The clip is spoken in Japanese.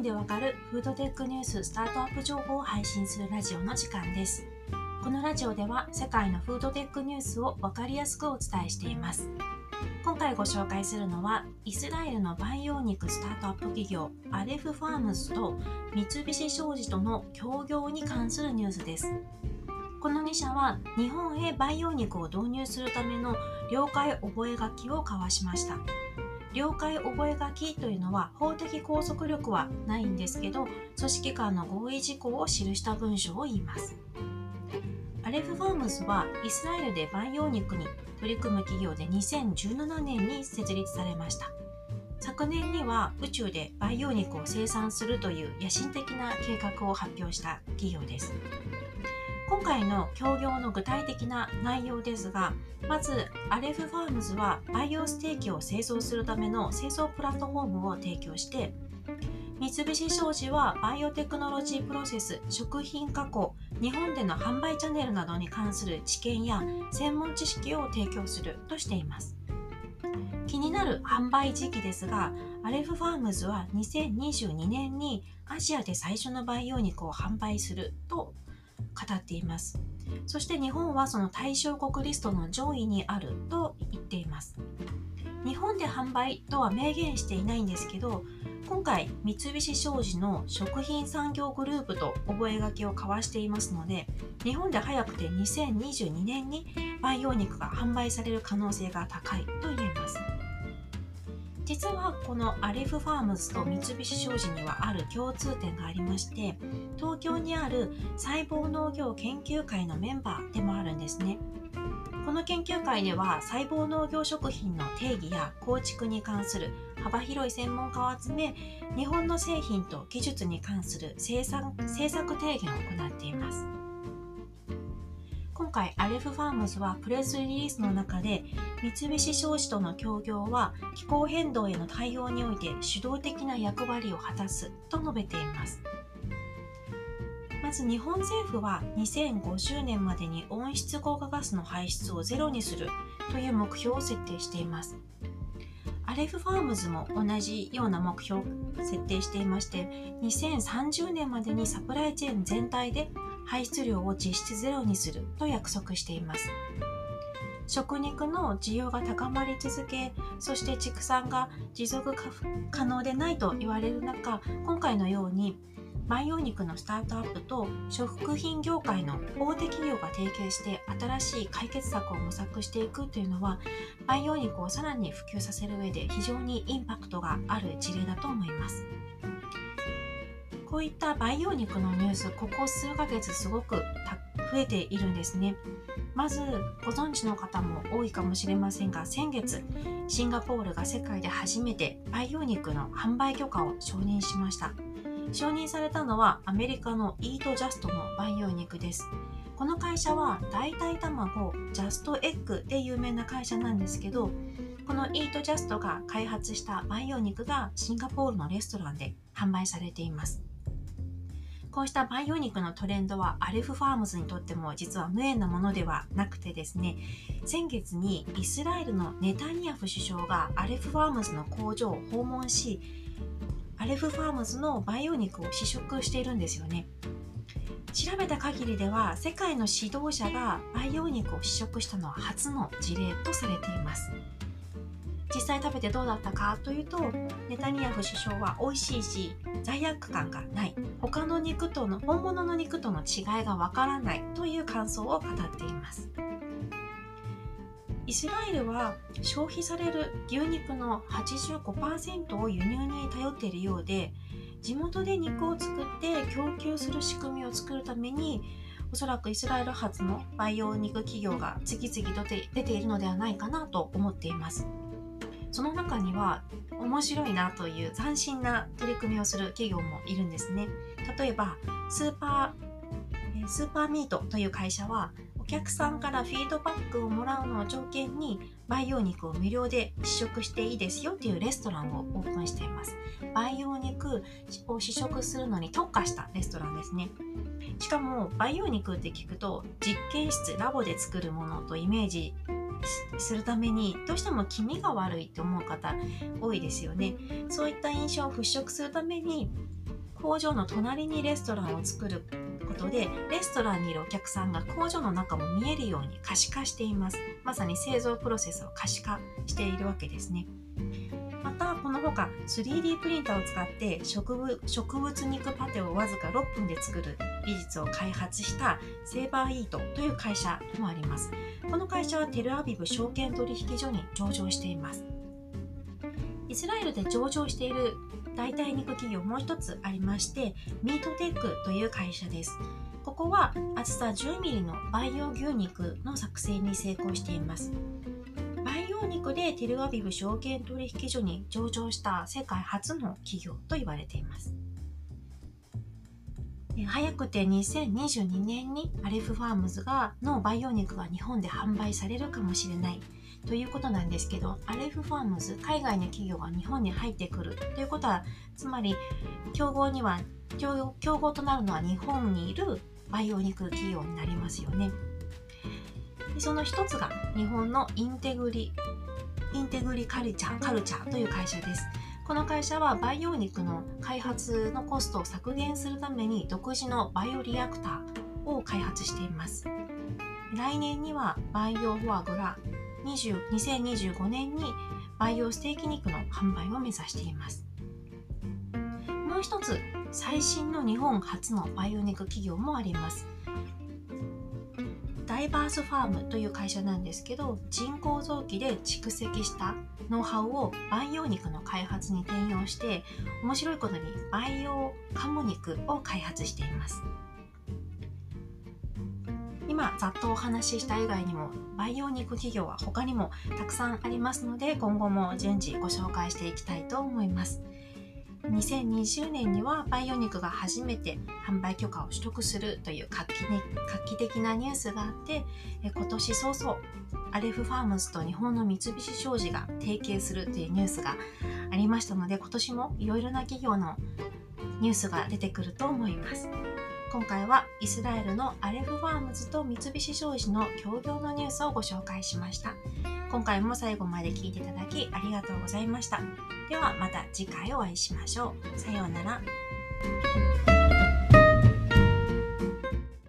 分でわかるフードテックニューススタートアップ情報を配信するラジオの時間です。このラジオでは世界のフードテックニュースをわかりやすくお伝えしています。今回ご紹介するのはイスラエルの培養肉スタートアップ企業アレフファームズと三菱商事との協業に関するニュースです。この2社は日本へ培養肉を導入するための了解覚書を交わしました。了解覚書というのは法的拘束力はないんですけど組織間の合意事項を記した文書を言います。アレフファームズはイスラエルで培養肉に取り組む企業で2017年に設立されました。昨年には宇宙で培養肉を生産するという野心的な計画を発表した企業です。今回の協業の具体的な内容ですがまずアレフファームズは培養ステーキを製造するための製造プラットフォームを提供して三菱商事はバイオテクノロジープロセス食品加工日本での販売チャンネルなどに関する知見や専門知識を提供するとしています。気になる販売時期ですがアレフファームズは2022年にアジアで最初の培養肉を販売すると語っています。そして日本はその対象国リストの上位にあると言っています。日本で販売とは明言していないんですけど今回三菱商事の食品産業グループと覚書を交わしていますので日本で早くて2022年に培養肉が販売される可能性が高いと言えます。実はこのアレフファームズと三菱商事にはある共通点がありまして東京にある細胞農業研究会のメンバーでもあるんですね。この研究会では細胞農業食品の定義や構築に関する幅広い専門家を集め日本の製品と技術に関する政策提言を行っています。今回アレフファームズはプレスリリースの中で三菱商事との協業は気候変動への対応において主導的な役割を果たすと述べています。まず日本政府は2050年までに温室効果ガスの排出をゼロにするという目標を設定しています。アレフファームズも同じような目標を設定していまして2030年までにサプライチェーン全体で排出量を実質ゼロにすると約束しています食肉の需要が高まり続けそして畜産が持続可能でないと言われる中今回のように培養肉のスタートアップと食品業界の大手企業が提携して新しい解決策を模索していくというのは培養肉をさらに普及させる上で非常にインパクトがある事例だと思います。こういった培養肉のニュースここ数ヶ月すごく増えているんですね。まずご存知の方も多いかもしれませんが先月シンガポールが世界で初めて培養肉の販売許可を承認しました。承認されたのはアメリカのイートジャストの培養肉です。この会社は代替卵ジャストエッグで有名な会社なんですけどこのイートジャストが開発した培養肉がシンガポールのレストランで販売されています。こうした培養肉のトレンドはアレフファームズにとっても実は無縁なものではなくてですね先月にイスラエルのネタニヤフ首相がアレフファームズの工場を訪問しアレフファームズの培養肉を試食しているんですよね。調べた限りでは世界の指導者が培養肉を試食したのは初の事例とされています。実際食べてどうだったかというとネタニヤフ首相は美味しいし罪悪感がない他の肉との本物の肉との違いがわからないという感想を語っていますイスラエルは消費される牛肉の85%を輸入に頼っているようで地元で肉を作って供給する仕組みを作るためにおそらくイスラエル発の培養肉企業が次々と出ているのではないかなと思っています。その中には面白いなという斬新な取り組みをする企業もいるんですね。例えばスーパースーパーミートという会社はお客さんからフィードバックをもらうのを条件に培養肉を無料で試食していいですよというレストランをオープンしています。培養肉を試食するのに特化したレストランですね。しかも培養肉って聞くと実験室ラボで作るものとイメージするためにどうしても気味が悪いって思う方多いですよね。そういった印象を払拭するために工場の隣にレストランを作ることでレストランにいるお客さんが工場の中も見えるように可視化しています。まさに製造プロセスを可視化しているわけですね。またこのほか 3D プリンターを使って植物植物肉パテをわずか6分で作る技術を開発したセーバーイートという会社もあります。この会社はテルアビブ証券取引所に上場しています。イスラエルで上場している代替肉企業もう一つありましてミートテックという会社です。ここは厚さ 10mm の培養牛肉の作成に成功しています。培養肉でテルアビブ証券取引所に上場した世界初の企業と言われています。早くて2022年にアレフファームズがの培養肉が日本で販売されるかもしれないということなんですけどアレフファームズ海外の企業が日本に入ってくるということはつまり競合には競合となるのは日本にいる培養肉企業になりますよね。でその一つが日本のインテグリインテグリカルチャーカルチャーという会社です。この会社は培養肉の開発のコストを削減するために独自のバイオリアクターを開発しています。来年には培養フォアグラ2025年に培養ステーキ肉の販売を目指しています。もう一つ最新の日本初の培養肉企業もあります。ダイバースファームという会社なんですけど人工臓器で蓄積したノウハウを培養肉の開発に転用して面白いことに培養カモ肉を開発しています。今ざっとお話しした以外にも培養肉企業は他にもたくさんありますので今後も順次ご紹介していきたいと思います。2020年には培養肉が初めて販売許可を取得するという画期,、ね、画期的なニュースがあって今年早々アレフファームズと日本の三菱商事が提携するというニュースがありましたので今年もいろいろな企業のニュースが出てくると思います。今回はイスラエルのアレフファームズと三菱商事の協業のニュースをご紹介しました。今回も最後まで聞いていただきありがとうございました。ではまた次回お会いしましょう。さようなら。